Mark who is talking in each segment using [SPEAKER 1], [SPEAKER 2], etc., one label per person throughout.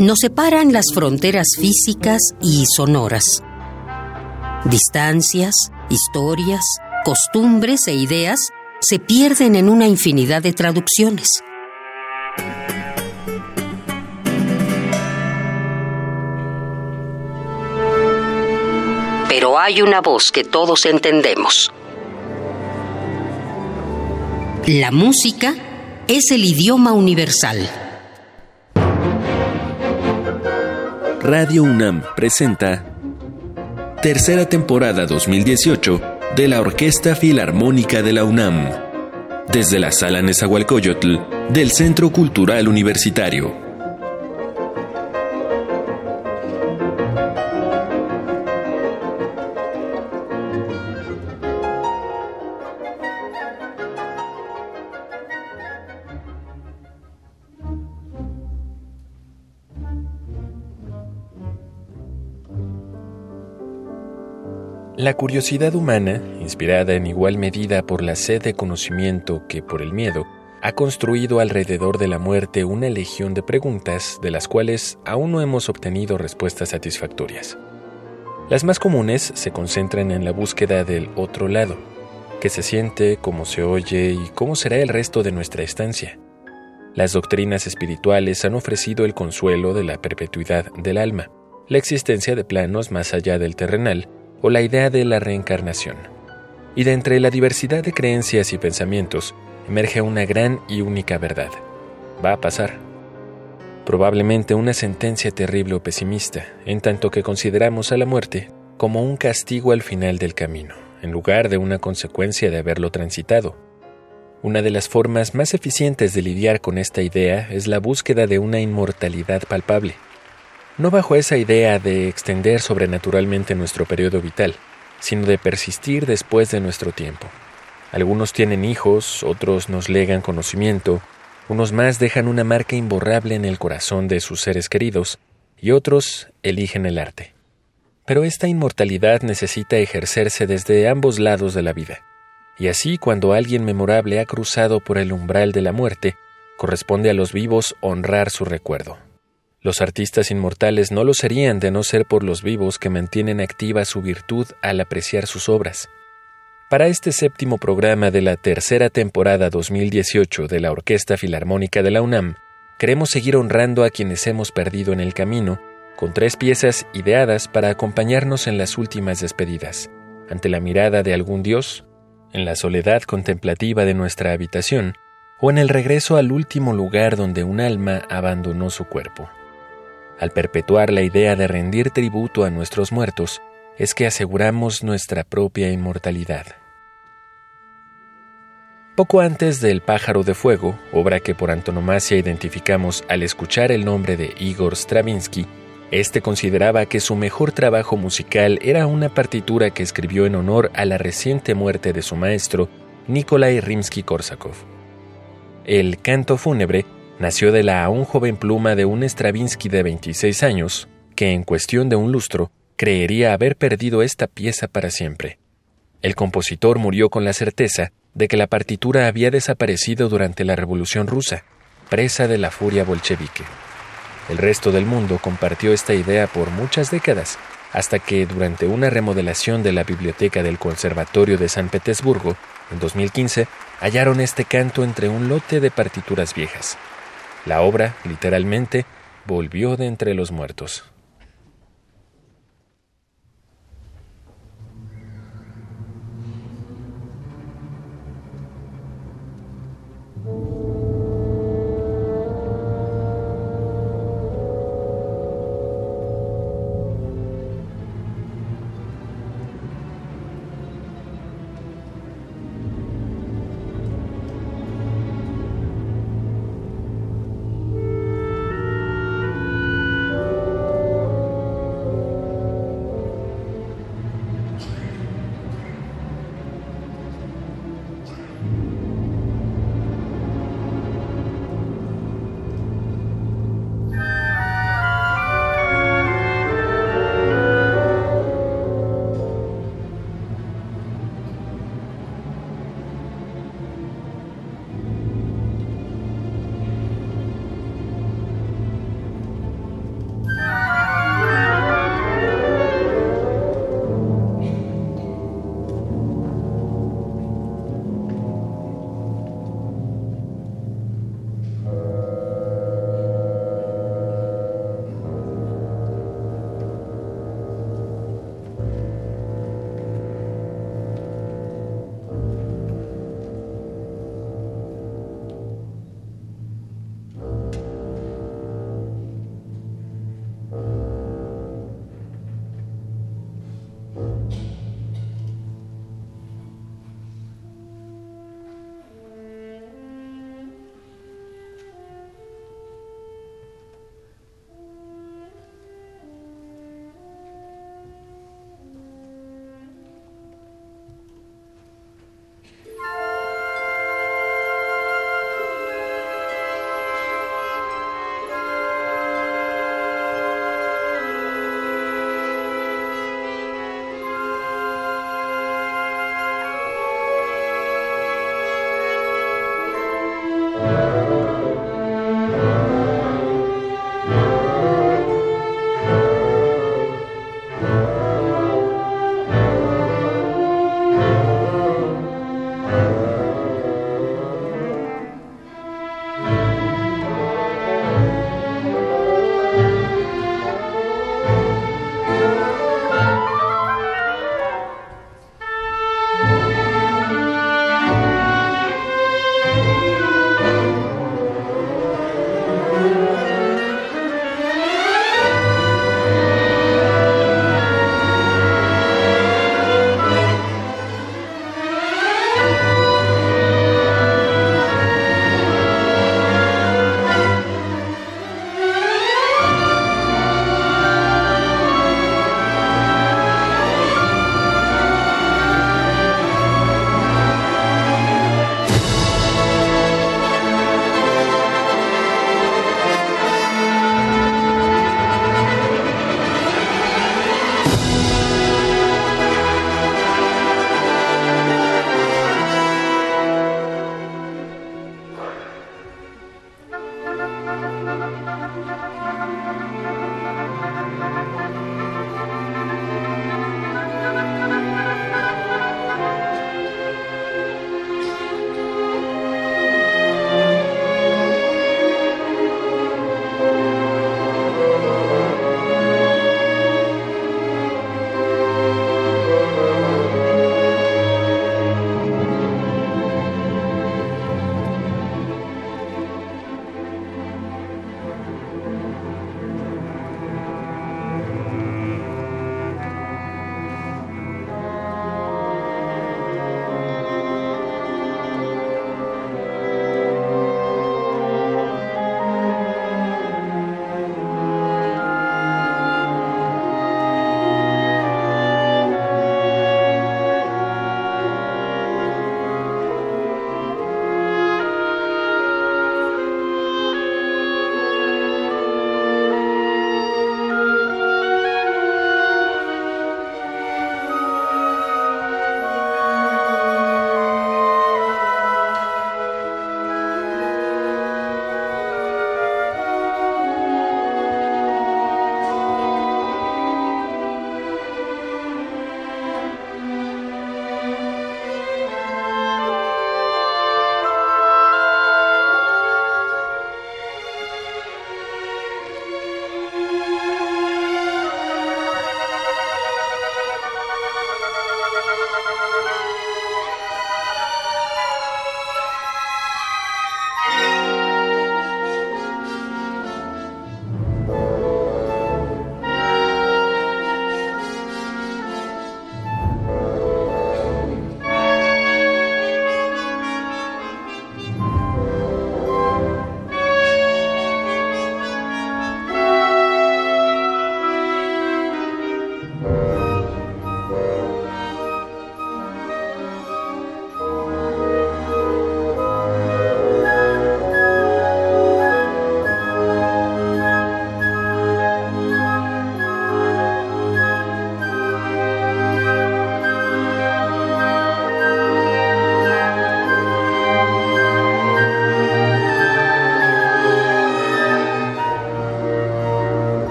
[SPEAKER 1] Nos separan las fronteras físicas y sonoras. Distancias, historias, costumbres e ideas se pierden en una infinidad de traducciones. Pero hay una voz que todos entendemos. La música es el idioma universal.
[SPEAKER 2] Radio UNAM presenta Tercera temporada 2018 de la Orquesta Filarmónica de la UNAM. Desde la Sala Nezahualcóyotl del Centro Cultural Universitario. La curiosidad humana, inspirada en igual medida por la sed de conocimiento que por el miedo, ha construido alrededor de la muerte una legión de preguntas de las cuales aún no hemos obtenido respuestas satisfactorias. Las más comunes se concentran en la búsqueda del otro lado, qué se siente, cómo se oye y cómo será el resto de nuestra estancia. Las doctrinas espirituales han ofrecido el consuelo de la perpetuidad del alma, la existencia de planos más allá del terrenal, o la idea de la reencarnación. Y de entre la diversidad de creencias y pensamientos emerge una gran y única verdad. Va a pasar. Probablemente una sentencia terrible o pesimista, en tanto que consideramos a la muerte como un castigo al final del camino, en lugar de una consecuencia de haberlo transitado. Una de las formas más eficientes de lidiar con esta idea es la búsqueda de una inmortalidad palpable no bajo esa idea de extender sobrenaturalmente nuestro periodo vital, sino de persistir después de nuestro tiempo. Algunos tienen hijos, otros nos legan conocimiento, unos más dejan una marca imborrable en el corazón de sus seres queridos, y otros eligen el arte. Pero esta inmortalidad necesita ejercerse desde ambos lados de la vida, y así cuando alguien memorable ha cruzado por el umbral de la muerte, corresponde a los vivos honrar su recuerdo. Los artistas inmortales no lo serían de no ser por los vivos que mantienen activa su virtud al apreciar sus obras. Para este séptimo programa de la tercera temporada 2018 de la Orquesta Filarmónica de la UNAM, queremos seguir honrando a quienes hemos perdido en el camino, con tres piezas ideadas para acompañarnos en las últimas despedidas, ante la mirada de algún dios, en la soledad contemplativa de nuestra habitación, o en el regreso al último lugar donde un alma abandonó su cuerpo. Al perpetuar la idea de rendir tributo a nuestros muertos, es que aseguramos nuestra propia inmortalidad. Poco antes del Pájaro de Fuego, obra que por antonomasia identificamos al escuchar el nombre de Igor Stravinsky, este consideraba que su mejor trabajo musical era una partitura que escribió en honor a la reciente muerte de su maestro, Nikolai Rimsky-Korsakov. El canto fúnebre nació de la aún joven pluma de un Stravinsky de 26 años, que en cuestión de un lustro creería haber perdido esta pieza para siempre. El compositor murió con la certeza de que la partitura había desaparecido durante la Revolución rusa, presa de la furia bolchevique. El resto del mundo compartió esta idea por muchas décadas, hasta que durante una remodelación de la biblioteca del Conservatorio de San Petersburgo, en 2015, hallaron este canto entre un lote de partituras viejas. La obra, literalmente, volvió de entre los muertos.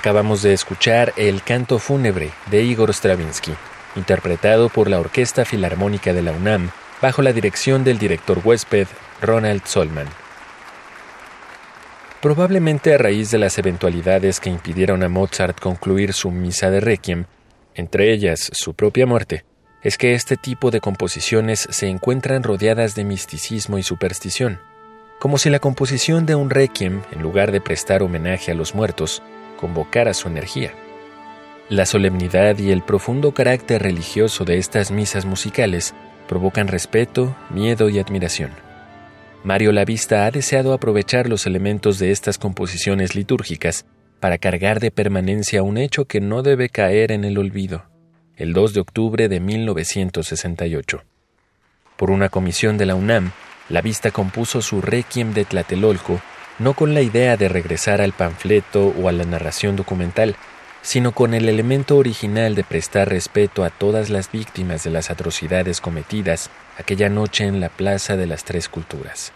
[SPEAKER 2] Acabamos de escuchar El canto fúnebre de Igor Stravinsky, interpretado por la Orquesta Filarmónica de la UNAM bajo la dirección del director huésped Ronald Solman. Probablemente a raíz de las eventualidades que impidieron a Mozart concluir su misa de Requiem, entre ellas su propia muerte, es que este tipo de composiciones se encuentran rodeadas de misticismo y superstición, como si la composición de un Requiem, en lugar de prestar homenaje a los muertos, convocara su energía. La solemnidad y el profundo carácter religioso de estas misas musicales provocan respeto, miedo y admiración. Mario Lavista ha deseado aprovechar los elementos de estas composiciones litúrgicas para cargar de permanencia un hecho que no debe caer en el olvido, el 2 de octubre de 1968. Por una comisión de la UNAM, Lavista compuso su Requiem de Tlatelolco no con la idea de regresar al panfleto o a la narración documental, sino con el elemento original de prestar respeto a todas las víctimas de las atrocidades cometidas aquella noche en la Plaza de las Tres Culturas.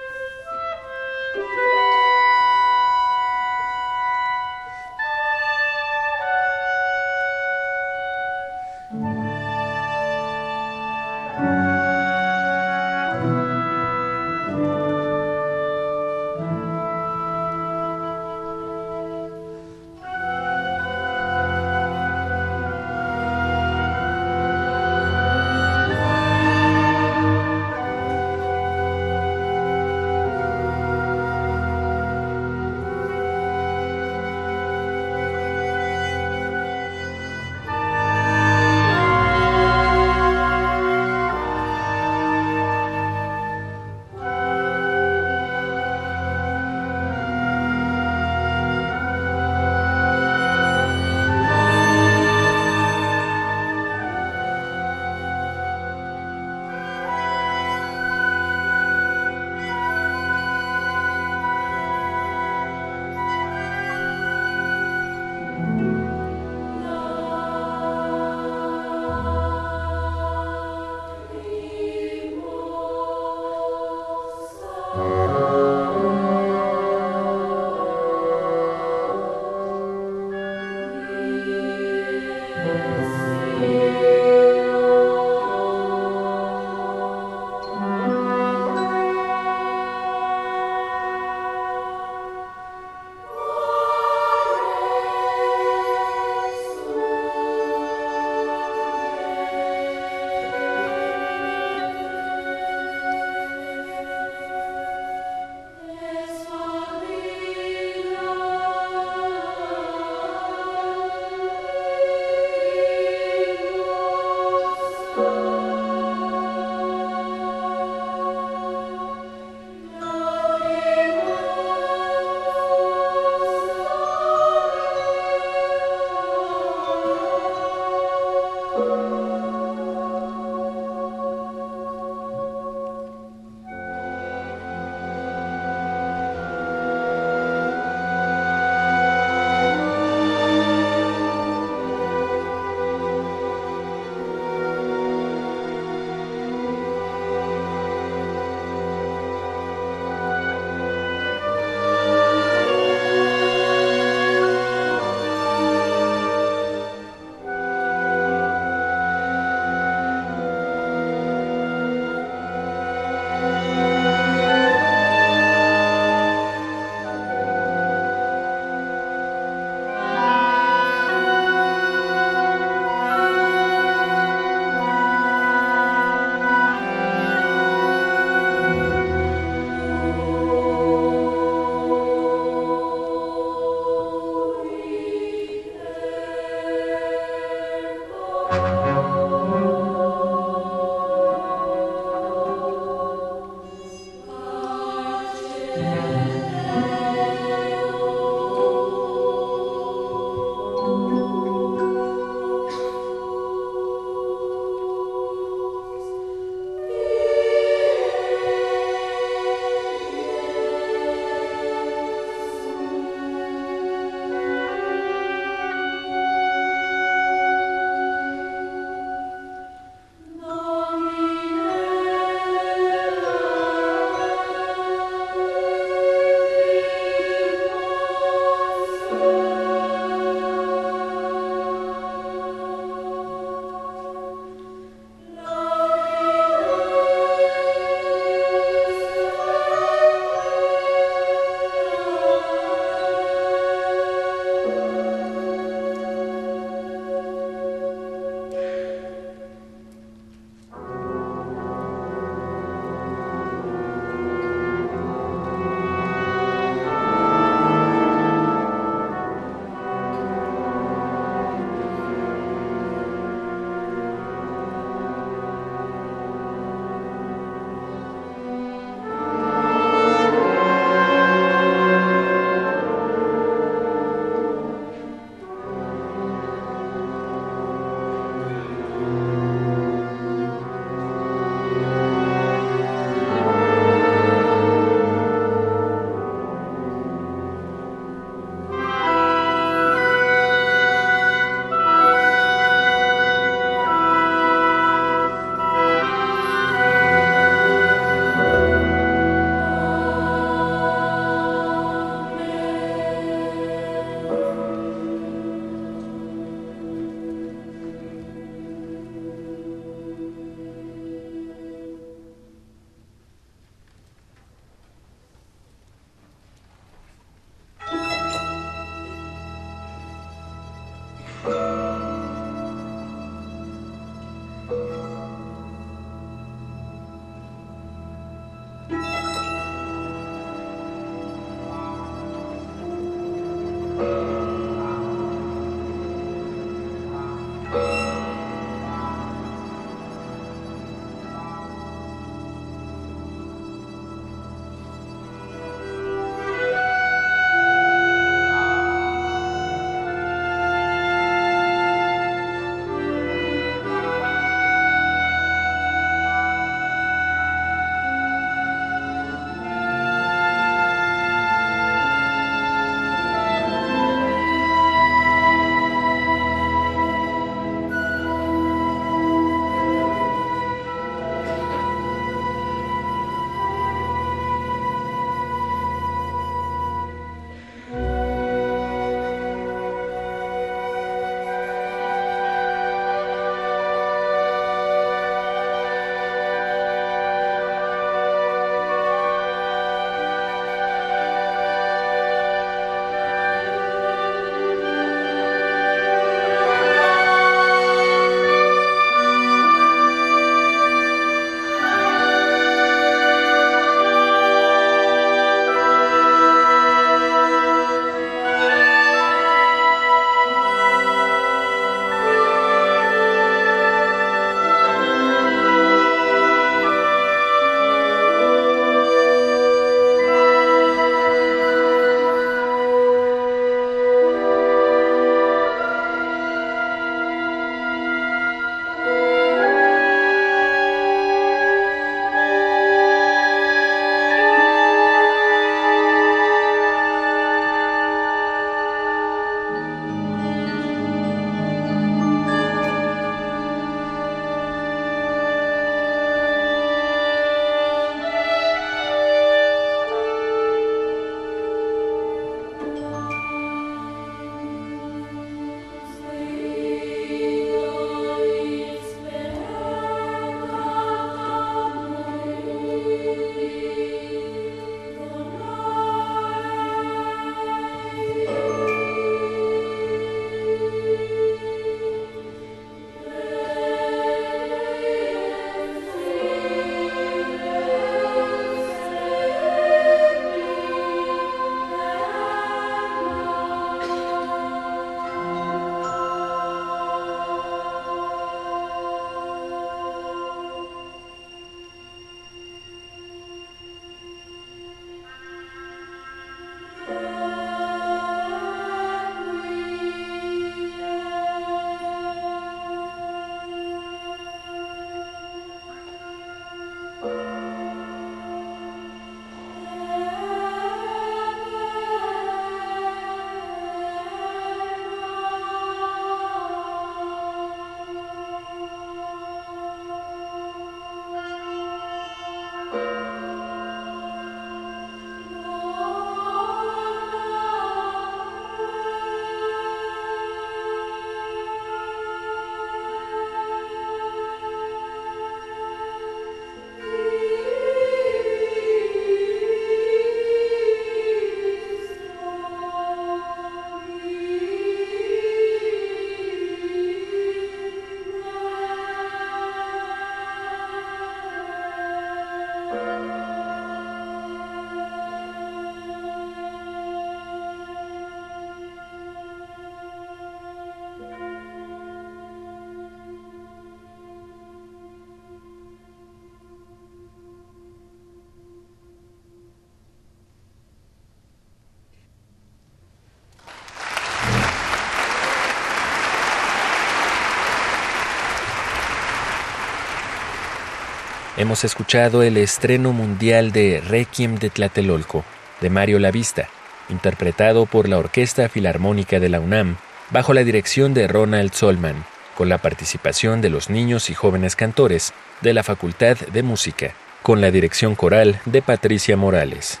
[SPEAKER 2] Hemos escuchado el estreno mundial de Requiem de Tlatelolco, de Mario Lavista, interpretado por la Orquesta Filarmónica de la UNAM, bajo la dirección de Ronald Solman, con la participación de los niños y jóvenes cantores de la Facultad de Música, con la dirección coral de Patricia Morales.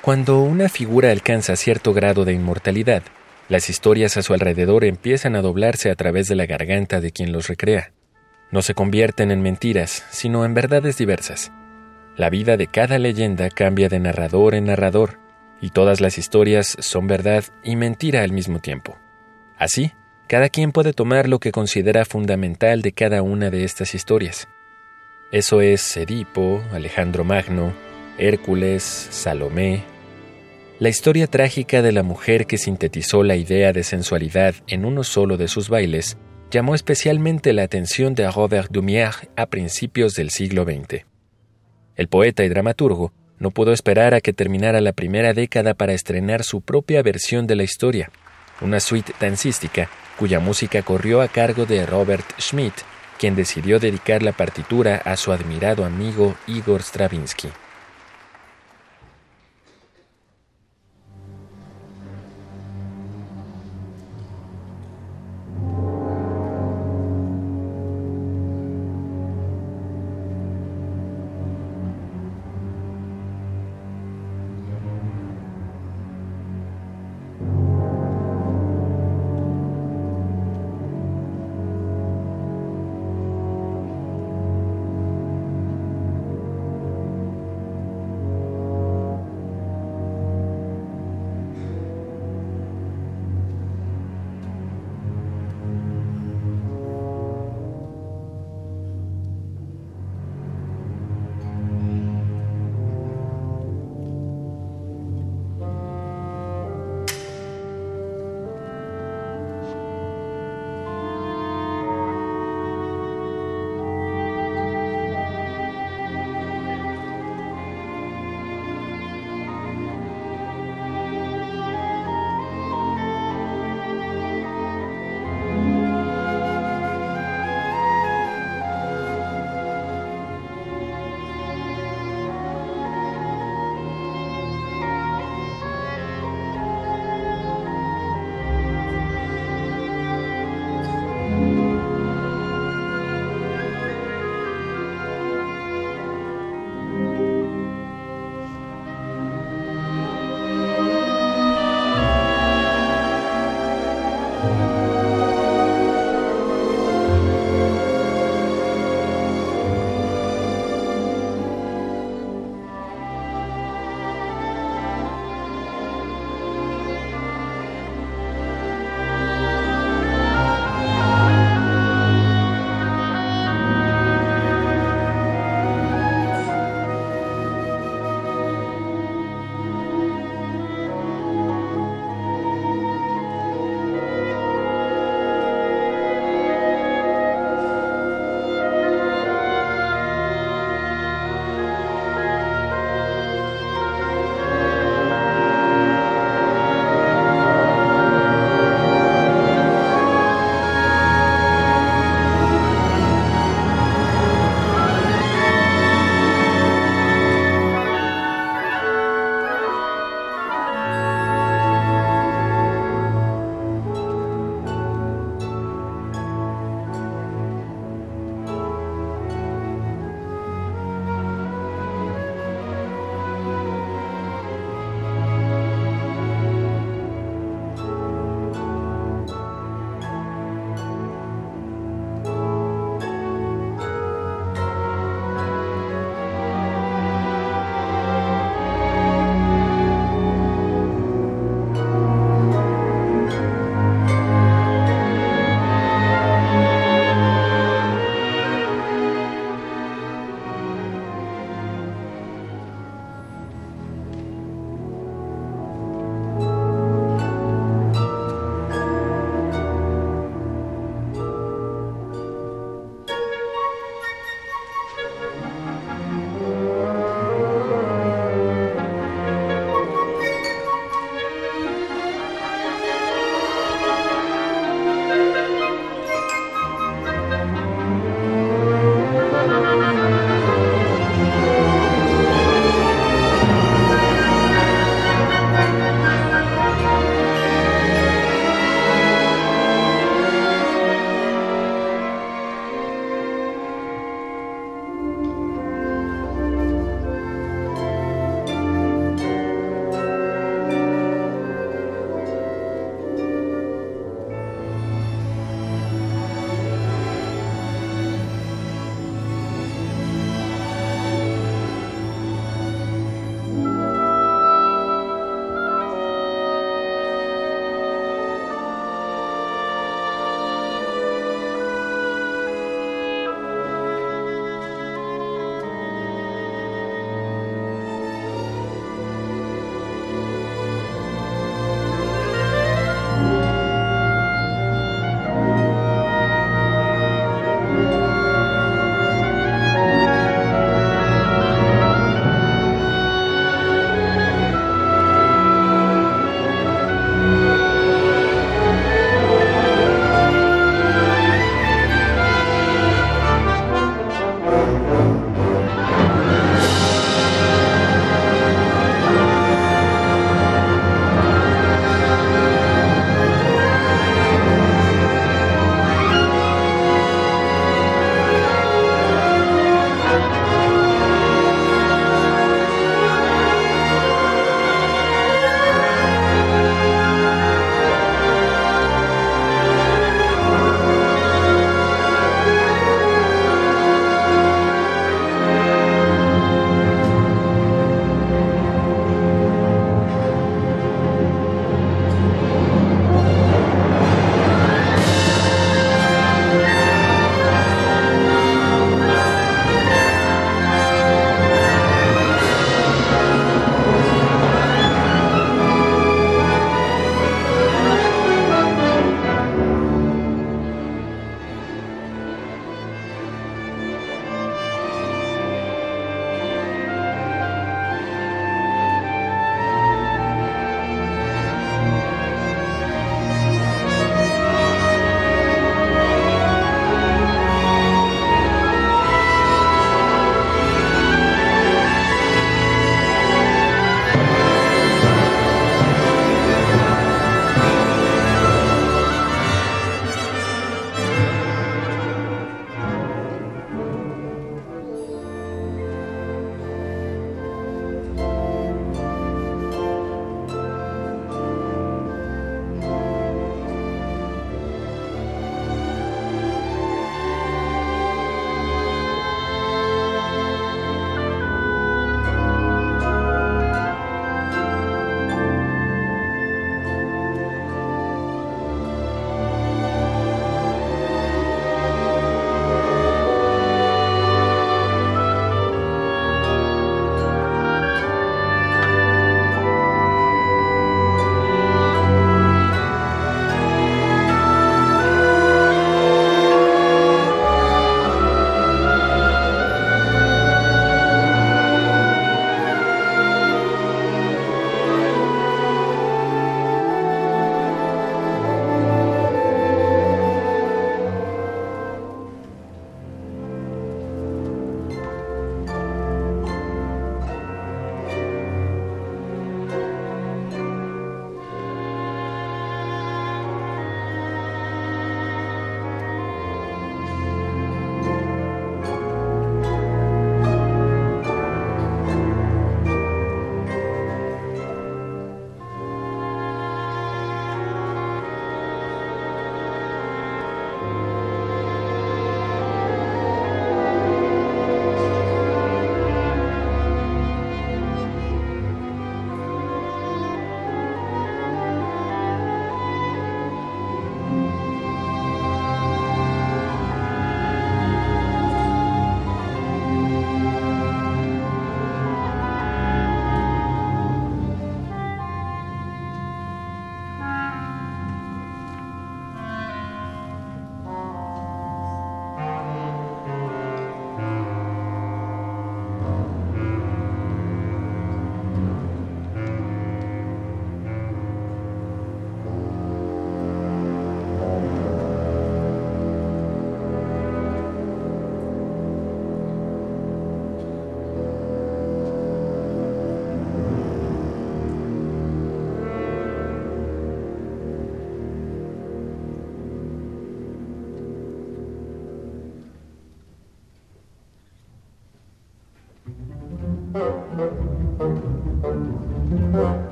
[SPEAKER 2] Cuando una figura alcanza cierto grado de inmortalidad, las historias a su alrededor empiezan a doblarse a través de la garganta de quien los recrea. No se convierten en mentiras, sino en verdades diversas. La vida de cada leyenda cambia de narrador en narrador, y todas las historias son verdad y mentira al mismo tiempo. Así, cada quien puede tomar lo que considera fundamental de cada una de estas historias. Eso es Edipo, Alejandro Magno, Hércules, Salomé. La historia trágica de la mujer que sintetizó la idea de sensualidad en uno solo de sus bailes llamó especialmente la atención de Robert Dumier a principios del siglo XX. El poeta y dramaturgo no pudo esperar a que terminara la primera década para estrenar su propia versión de la historia, una suite dancística cuya música corrió a cargo de Robert Schmidt, quien decidió dedicar la partitura a su admirado amigo Igor Stravinsky.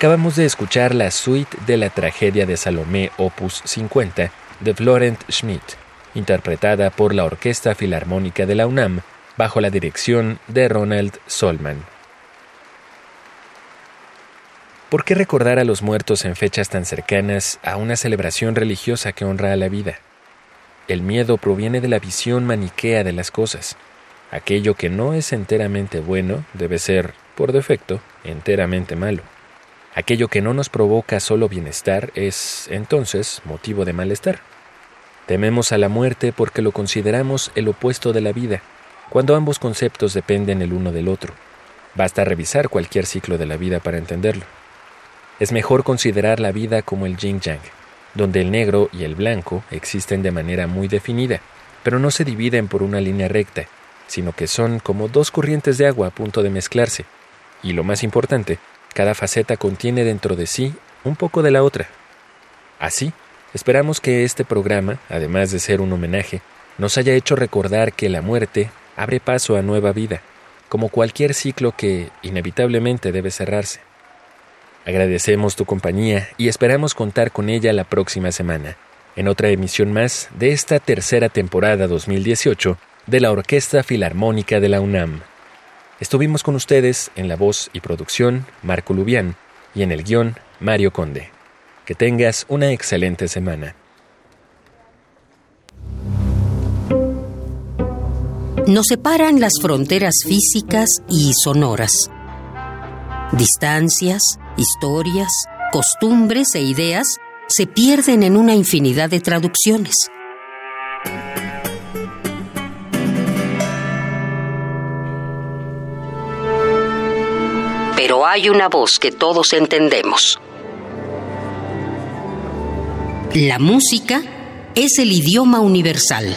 [SPEAKER 2] Acabamos de escuchar la suite de la tragedia de Salomé Opus 50 de Florent Schmidt, interpretada por la Orquesta Filarmónica de la UNAM bajo la dirección de Ronald Solman. ¿Por qué recordar a los muertos en fechas tan cercanas a una celebración religiosa que honra a la vida? El miedo proviene de la visión maniquea de las cosas. Aquello que no es enteramente bueno debe ser, por defecto, enteramente malo. Aquello que no nos provoca solo bienestar es, entonces, motivo de malestar. Tememos a la muerte porque lo consideramos el opuesto de la vida, cuando ambos conceptos dependen el uno del otro. Basta revisar cualquier ciclo de la vida para entenderlo. Es mejor considerar la vida como el yin-yang, donde el negro y el blanco existen de manera muy definida, pero no se dividen por una línea recta, sino que son como dos corrientes de agua a punto de mezclarse. Y lo más importante, cada faceta contiene dentro de sí un poco de la otra. Así, esperamos que este programa, además de ser un homenaje, nos haya hecho recordar que la muerte abre paso a nueva vida, como cualquier ciclo que inevitablemente debe cerrarse. Agradecemos tu compañía y esperamos contar con ella la próxima semana, en otra emisión más de esta tercera temporada 2018 de la Orquesta Filarmónica de la UNAM. Estuvimos con ustedes en la voz y producción Marco Lubián y en el guion Mario Conde. Que tengas una excelente semana.
[SPEAKER 1] Nos separan las fronteras físicas y sonoras. Distancias, historias, costumbres e ideas se pierden en una infinidad de traducciones. Pero hay una voz que todos entendemos. La música es el idioma universal.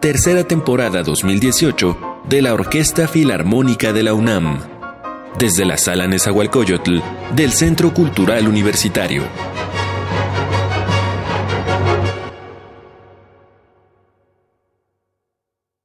[SPEAKER 2] Tercera temporada 2018 de la Orquesta Filarmónica de la UNAM. Desde la Sala Nezahualcóyotl del Centro Cultural Universitario.